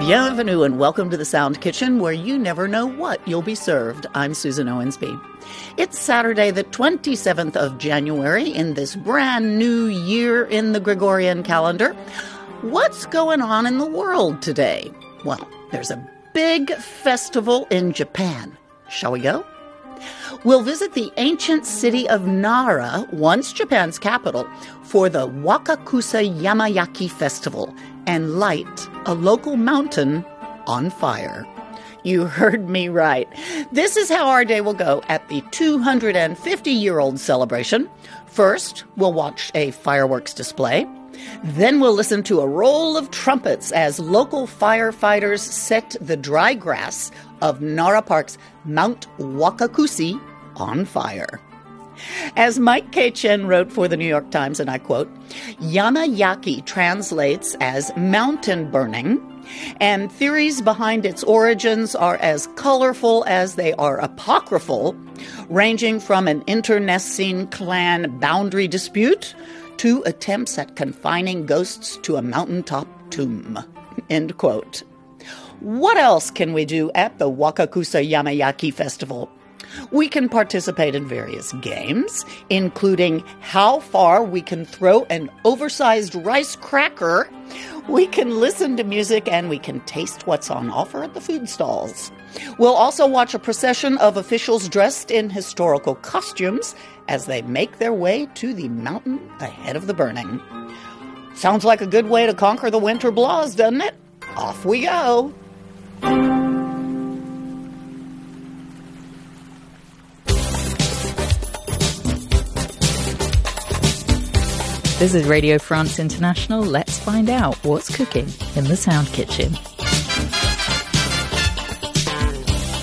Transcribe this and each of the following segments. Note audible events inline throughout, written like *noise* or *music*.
Bienvenue and welcome to the Sound Kitchen where you never know what you'll be served. I'm Susan Owensby. It's Saturday, the 27th of January in this brand new year in the Gregorian calendar. What's going on in the world today? Well, there's a big festival in Japan. Shall we go? We'll visit the ancient city of Nara, once Japan's capital, for the Wakakusa Yamayaki Festival and light a local mountain on fire. You heard me right. This is how our day will go at the 250 year old celebration. First, we'll watch a fireworks display. Then we'll listen to a roll of trumpets as local firefighters set the dry grass of Nara Park's Mount Wakakusa on fire. As Mike K. Chen wrote for the New York Times, and I quote, Yamayaki translates as mountain burning, and theories behind its origins are as colorful as they are apocryphal, ranging from an internecine clan boundary dispute to attempts at confining ghosts to a mountaintop tomb. End quote. What else can we do at the Wakakusa Yamayaki Festival? We can participate in various games, including how far we can throw an oversized rice cracker. We can listen to music and we can taste what's on offer at the food stalls. We'll also watch a procession of officials dressed in historical costumes as they make their way to the mountain ahead of the burning. Sounds like a good way to conquer the winter blahs, doesn't it? Off we go. This is Radio France International. Let's find out what's cooking in the Sound Kitchen.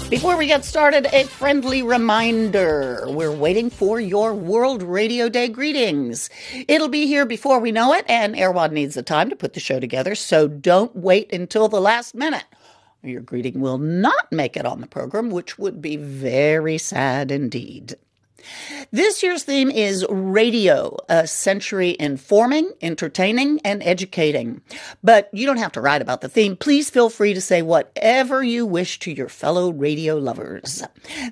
Before we get started, a friendly reminder. We're waiting for your World Radio Day greetings. It'll be here before we know it, and Erwan needs the time to put the show together, so don't wait until the last minute. Your greeting will not make it on the program, which would be very sad indeed. This year's theme is radio, a century informing, entertaining, and educating. But you don't have to write about the theme. Please feel free to say whatever you wish to your fellow radio lovers.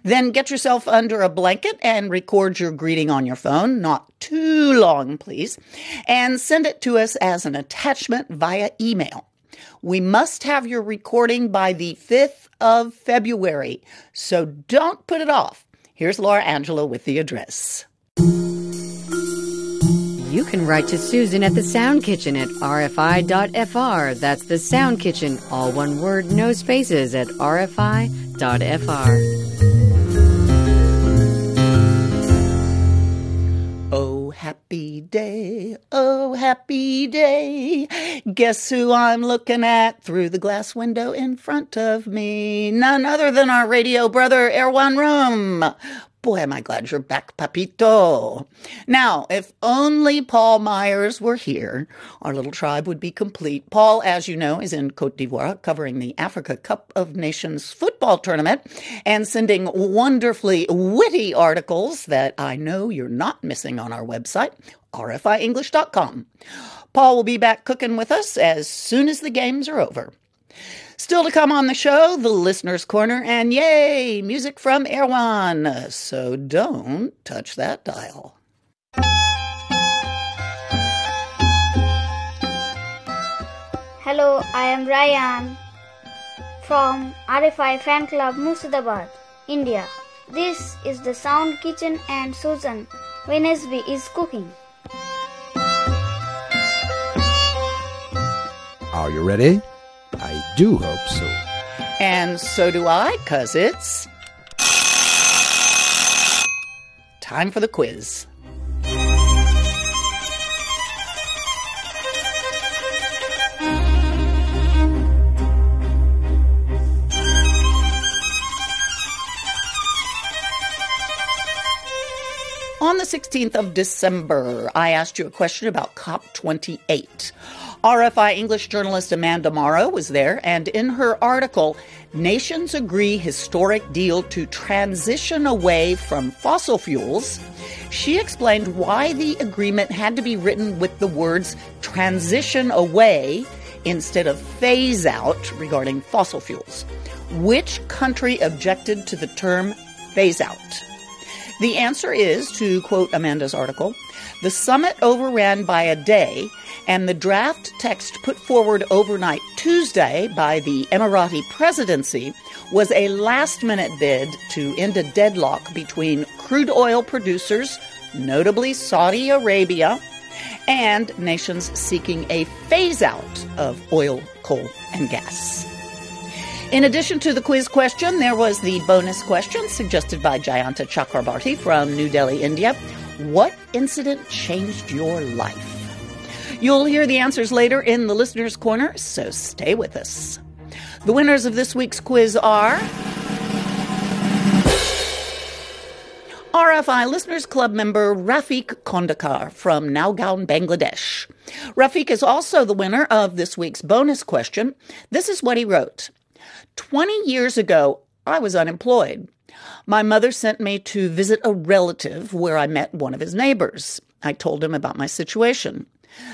Then get yourself under a blanket and record your greeting on your phone, not too long, please, and send it to us as an attachment via email. We must have your recording by the 5th of February, so don't put it off. Here's Laura Angela with the address. You can write to Susan at the Sound Kitchen at rfi.fr. That's the Sound Kitchen, all one word, no spaces, at rfi.fr. happy day, oh, happy day. Guess who I'm looking at through the glass window in front of me? None other than our radio brother, Erwan Rome. Boy, am I glad you're back, Papito. Now, if only Paul Myers were here, our little tribe would be complete. Paul, as you know, is in Cote d'Ivoire covering the Africa Cup of Nations football tournament and sending wonderfully witty articles that I know you're not missing on our website, rfienglish.com. Paul will be back cooking with us as soon as the games are over. Still to come on the show, the Listener's Corner, and yay, music from Erwan. So don't touch that dial. Hello, I am Ryan from RFI Fan Club Murshidabad, India. This is the Sound Kitchen and Susan Owensby is cooking. Are you ready? I do hope so. And so do I, because it's time for the quiz. On the 16th of December, I asked you a question about COP28. RFI English journalist Amanda Morrow was there, and in her article, Nations Agree Historic Deal to Transition Away from Fossil Fuels, she explained why the agreement had to be written with the words transition away instead of phase out regarding fossil fuels. Which country objected to the term phase out? The answer is, to quote Amanda's article, the summit overran by a day, and the draft text put forward overnight Tuesday by the Emirati presidency was a last minute bid to end a deadlock between crude oil producers, notably Saudi Arabia, and nations seeking a phase out of oil, coal, and gas. In addition to the quiz question, there was the bonus question suggested by Jayanta Chakrabarti from New Delhi, India. What incident changed your life? You'll hear the answers later in the listener's corner, so stay with us. The winners of this week's quiz are RFI Listeners Club member Rafiq Kondakar from Naogaon, Bangladesh. Rafiq is also the winner of this week's bonus question. This is what he wrote 20 years ago, I was unemployed. My mother sent me to visit a relative where I met one of his neighbors. I told him about my situation.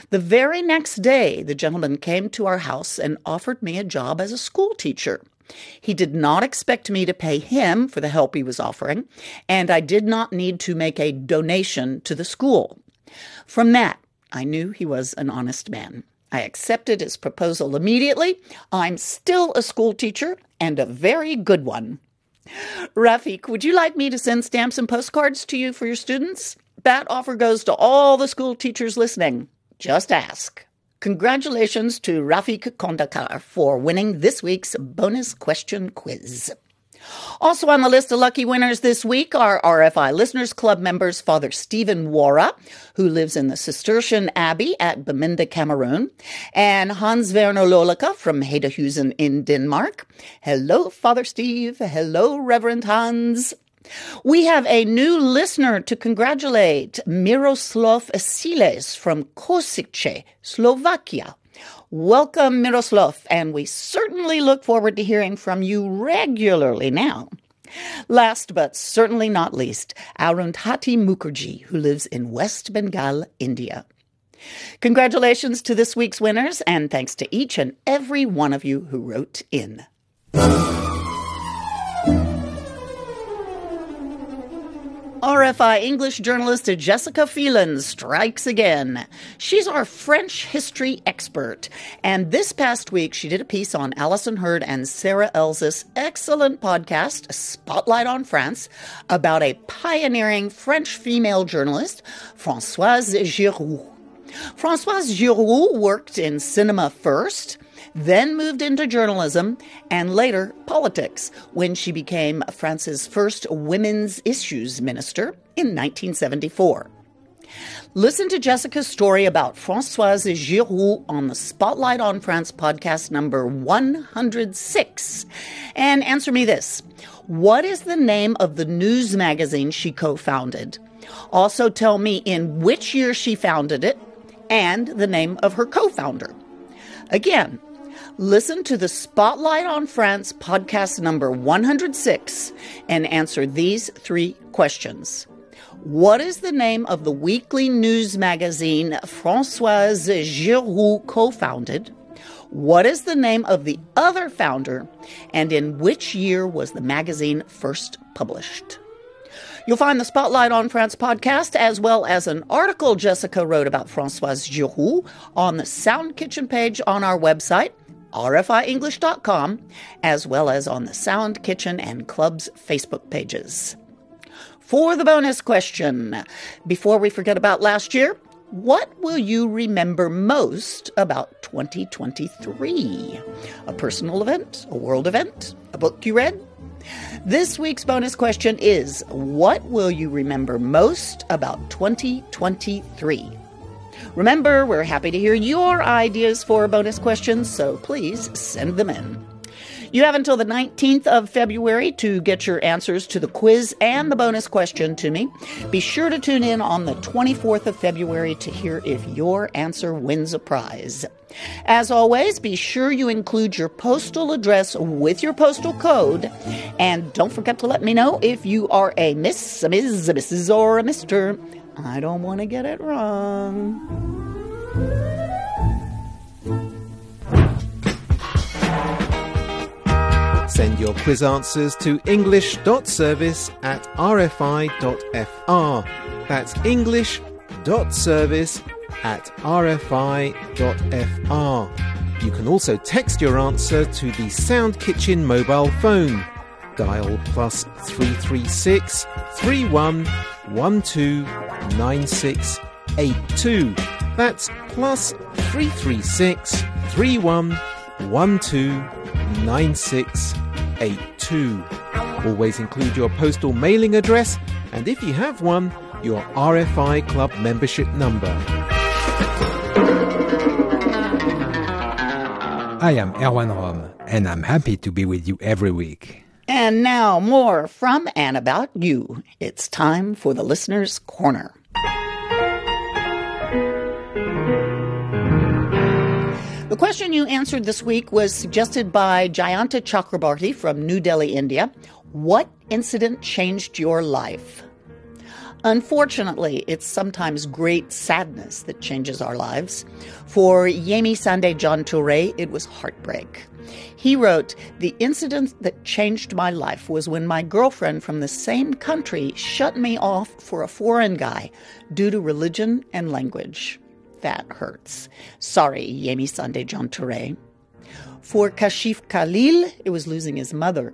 The very next day, the gentleman came to our house and offered me a job as a school teacher. He did not expect me to pay him for the help he was offering, and I did not need to make a donation to the school. From that, I knew he was an honest man. I accepted his proposal immediately. I'm still a school teacher and a very good one. Rafik, would you like me to send stamps and postcards to you for your students? That offer goes to all the school teachers listening. Just ask. Congratulations to Rafik Kondakar for winning this week's bonus question quiz. Also on the list of lucky winners this week are RFI Listeners Club members Father Stephen Wara, who lives in the Cistercian Abbey at Bamenda, Cameroon, and Hans Werner Lollike from Hedehusene in Denmark. Hello, Father Steve. Hello, Reverend Hans. We have a new listener to congratulate, Miroslav Siles from Kosice, Slovakia. Welcome, Miroslav, and we certainly look forward to hearing from you regularly now. Last but certainly not least, Arundhati Mukherjee, who lives in West Bengal, India. Congratulations to this week's winners, and thanks to each and every one of you who wrote in. RFI English journalist Jessica Phelan strikes again. She's our French history expert. And this past week, she did a piece on Alison Hird and Sarah Elzas' excellent podcast, Spotlight on France, about a pioneering French female journalist, Françoise Giroud. Françoise Giroud worked in cinema first then moved into journalism and later politics when she became France's first women's issues minister in 1974. Listen to Jessica's story about Françoise Giroud on the Spotlight on France podcast number 106. And answer me this What is the name of the news magazine she co founded? Also, tell me in which year she founded it and the name of her co founder. Again, Listen to the Spotlight on France podcast number 106 and answer these three questions. What is the name of the weekly news magazine Françoise Giroud co founded? What is the name of the other founder? And in which year was the magazine first published? You'll find the Spotlight on France podcast as well as an article Jessica wrote about Françoise Giroud on the Sound Kitchen page on our website rfienglish.com, as well as on the Sound Kitchen and Club's Facebook pages. For the bonus question, before we forget about last year, what will you remember most about 2023? A personal event, a world event, a book you read? This week's bonus question is What will you remember most about 2023? Remember, we're happy to hear your ideas for bonus questions, so please send them in. You have until the 19th of February to get your answers to the quiz and the bonus question to me. Be sure to tune in on the 24th of February to hear if your answer wins a prize. As always, be sure you include your postal address with your postal code. And don't forget to let me know if you are a Miss, a Ms., a Mrs., or a Mr. I don't want to get it wrong. Send your quiz answers to english.service at rfi.fr. That's english.service at rfi.fr. You can also text your answer to the Sound Kitchen mobile phone. Dial plus 336 31 9682. That's plus 336 31 9682. Always include your postal mailing address and if you have one, your RFI Club membership number. I am Erwan Rome, and I'm happy to be with you every week. And now more from and about you. It's time for the listener's corner. The question you answered this week was suggested by Jayanta Chakrabarti from New Delhi, India. What incident changed your life? Unfortunately, it's sometimes great sadness that changes our lives. For Yemi Sande John Toure, it was heartbreak. He wrote, The incident that changed my life was when my girlfriend from the same country shut me off for a foreign guy due to religion and language. That hurts. Sorry, Yemi Sande John Toure. For Kashif Khalil, it was losing his mother.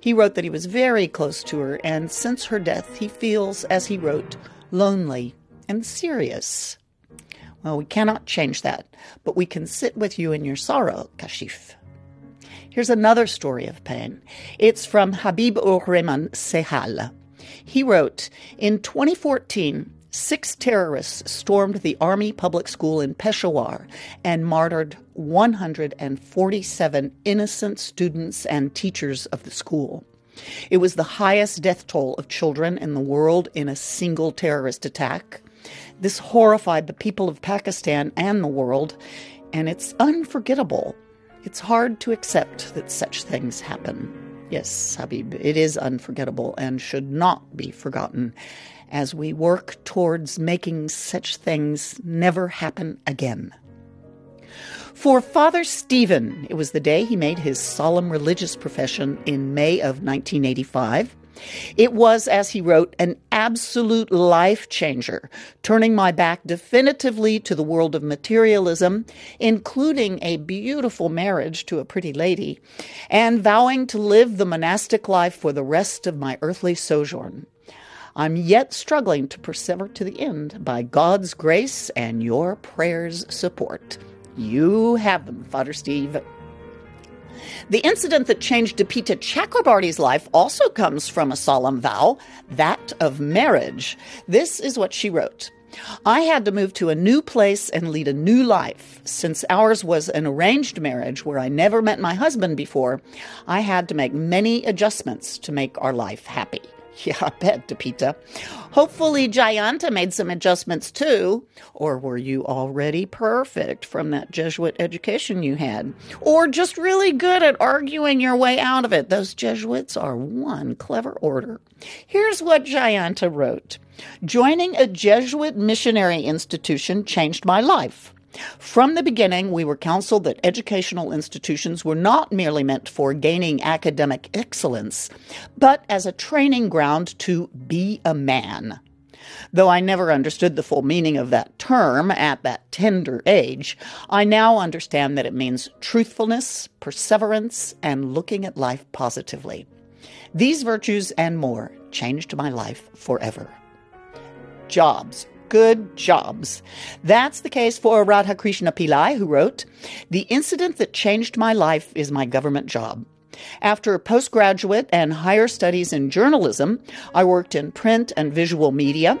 He wrote that he was very close to her, and since her death, he feels, as he wrote, lonely and serious. Well, we cannot change that, but we can sit with you in your sorrow, Kashif. Here's another story of pain. It's from Habib ur Rehman Sehal. He wrote, In 2014, six terrorists stormed the Army Public School in Peshawar and martyred 147 innocent students and teachers of the school. It was the highest death toll of children in the world in a single terrorist attack. This horrified the people of Pakistan and the world, and it's unforgettable. It's hard to accept that such things happen. Yes, Habib, it is unforgettable and should not be forgotten as we work towards making such things never happen again. For Father Stephen, it was the day he made his solemn religious profession in May of 1985. It was, as he wrote, an absolute life changer, turning my back definitively to the world of materialism, including a beautiful marriage to a pretty lady, and vowing to live the monastic life for the rest of my earthly sojourn. I'm yet struggling to persevere to the end by God's grace and your prayers' support. You have them, Father Steve. The incident that changed Deepika Chakrabarti's life also comes from a solemn vow, that of marriage. This is what she wrote. I had to move to a new place and lead a new life. Since ours was an arranged marriage where I never met my husband before, I had to make many adjustments to make our life happy. *laughs* Yeah, I bet, Deepika. Hopefully, Jayanta made some adjustments too. Or were you already perfect from that Jesuit education you had? Or just really good at arguing your way out of it? Those Jesuits are one clever order. Here's what Jayanta wrote Joining a Jesuit missionary institution changed my life. From the beginning, we were counseled that educational institutions were not merely meant for gaining academic excellence, but as a training ground to be a man. Though I never understood the full meaning of that term at that tender age, I now understand that it means truthfulness, perseverance, and looking at life positively. These virtues and more changed my life forever. Jobs good jobs. That's the case for Radhakrishna Pillai, who wrote, The incident that changed my life is my government job. After postgraduate and higher studies in journalism, I worked in print and visual media.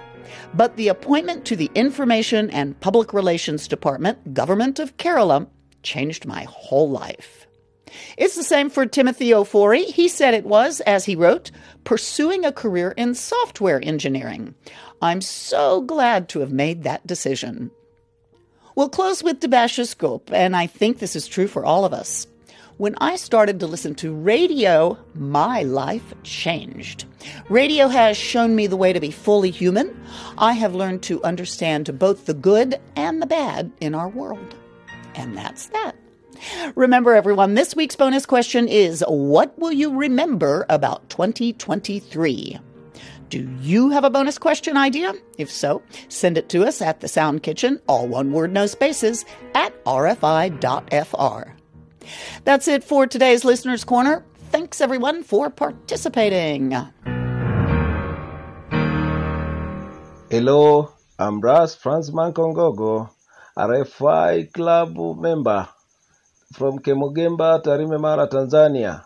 But the appointment to the Information and Public Relations Department, Government of Kerala, changed my whole life. It's the same for Timothy Ofori. He said it was, as he wrote, pursuing a career in software engineering. I'm so glad to have made that decision. We'll close with Debashoscope, and I think this is true for all of us. When I started to listen to radio, my life changed. Radio has shown me the way to be fully human. I have learned to understand both the good and the bad in our world. And that's that. Remember, everyone, this week's bonus question is What will you remember about 2023? Do you have a bonus question idea? If so, send it to us at the Sound Kitchen, all one word, no spaces, at rfi.fr. That's it for today's Listener's Corner. Thanks everyone for participating. Hello, I'm Ras Franz Mankongogo, RFI Club member from Kemogemba, Tarime Mara, Tanzania.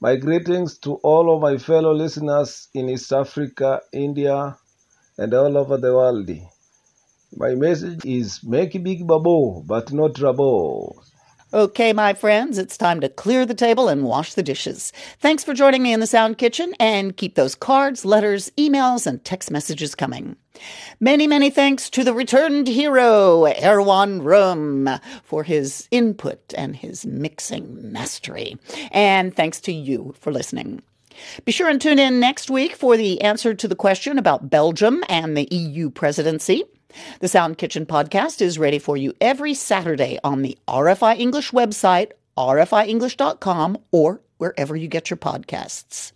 My greetings to all of my fellow listeners in East Africa, India, and all over the world. My message is make big babo, but not rabo. Okay, my friends, it's time to clear the table and wash the dishes. Thanks for joining me in the Sound Kitchen and keep those cards, letters, emails, and text messages coming. Many, many thanks to the returned hero, Erwan Rome, for his input and his mixing mastery. And thanks to you for listening. Be sure and tune in next week for the answer to the question about Belgium and the EU presidency. The Sound Kitchen podcast is ready for you every Saturday on the RFI English website, rfienglish.com, or wherever you get your podcasts.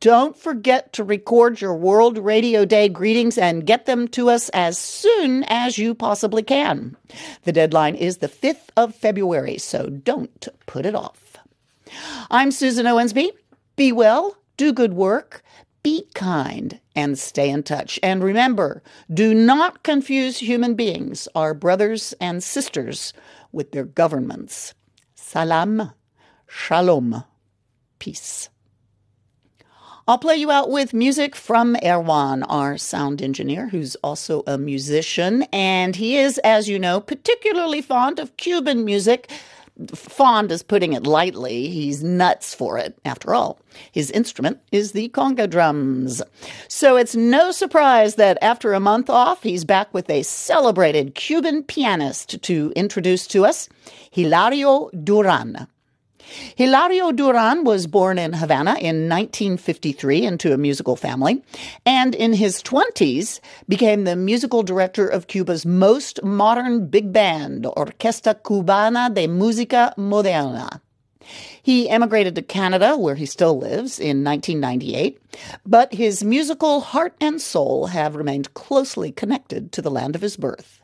Don't forget to record your World Radio Day greetings and get them to us as soon as you possibly can. The deadline is the 5th of February, so don't put it off. I'm Susan Owensby. Be well, do good work, be kind and stay in touch. And remember, do not confuse human beings, our brothers and sisters, with their governments. Salam, shalom, peace. I'll play you out with music from Erwan, our sound engineer, who's also a musician. And he is, as you know, particularly fond of Cuban music fond is putting it lightly. He's nuts for it, after all. His instrument is the conga drums. So it's no surprise that after a month off, he's back with a celebrated Cuban pianist to introduce to us, Hilario Duran. Hilario Duran was born in Havana in 1953 into a musical family, and in his 20s became the musical director of Cuba's most modern big band, Orquesta Cubana de Música Moderna. He emigrated to Canada, where he still lives, in 1998, but his musical heart and soul have remained closely connected to the land of his birth.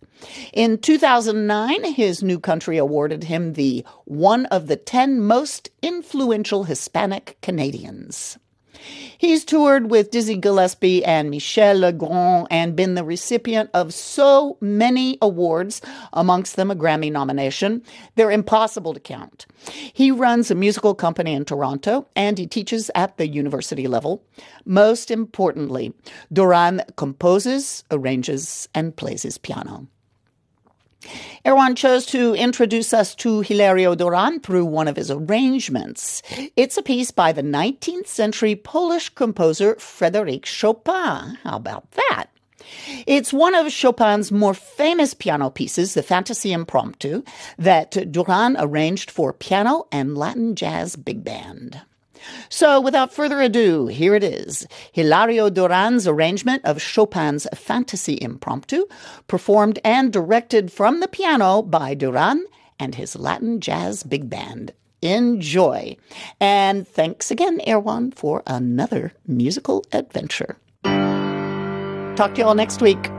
In 2009, his new country awarded him the one of the 10 most influential Hispanic Canadians. He's toured with Dizzy Gillespie and Michel Legrand and been the recipient of so many awards, amongst them a Grammy nomination. They're impossible to count. He runs a musical company in Toronto and he teaches at the university level. Most importantly, Duran composes, arranges, and plays his piano. Erwan chose to introduce us to Hilario Duran through one of his arrangements. It's a piece by the 19th century Polish composer Frédéric Chopin. How about that? It's one of Chopin's more famous piano pieces, the Fantasy Impromptu, that Duran arranged for piano and Latin jazz big band. So, without further ado, here it is Hilario Duran's arrangement of Chopin's Fantasy Impromptu, performed and directed from the piano by Duran and his Latin Jazz Big Band. Enjoy. And thanks again, Erwan, for another musical adventure. Talk to you all next week.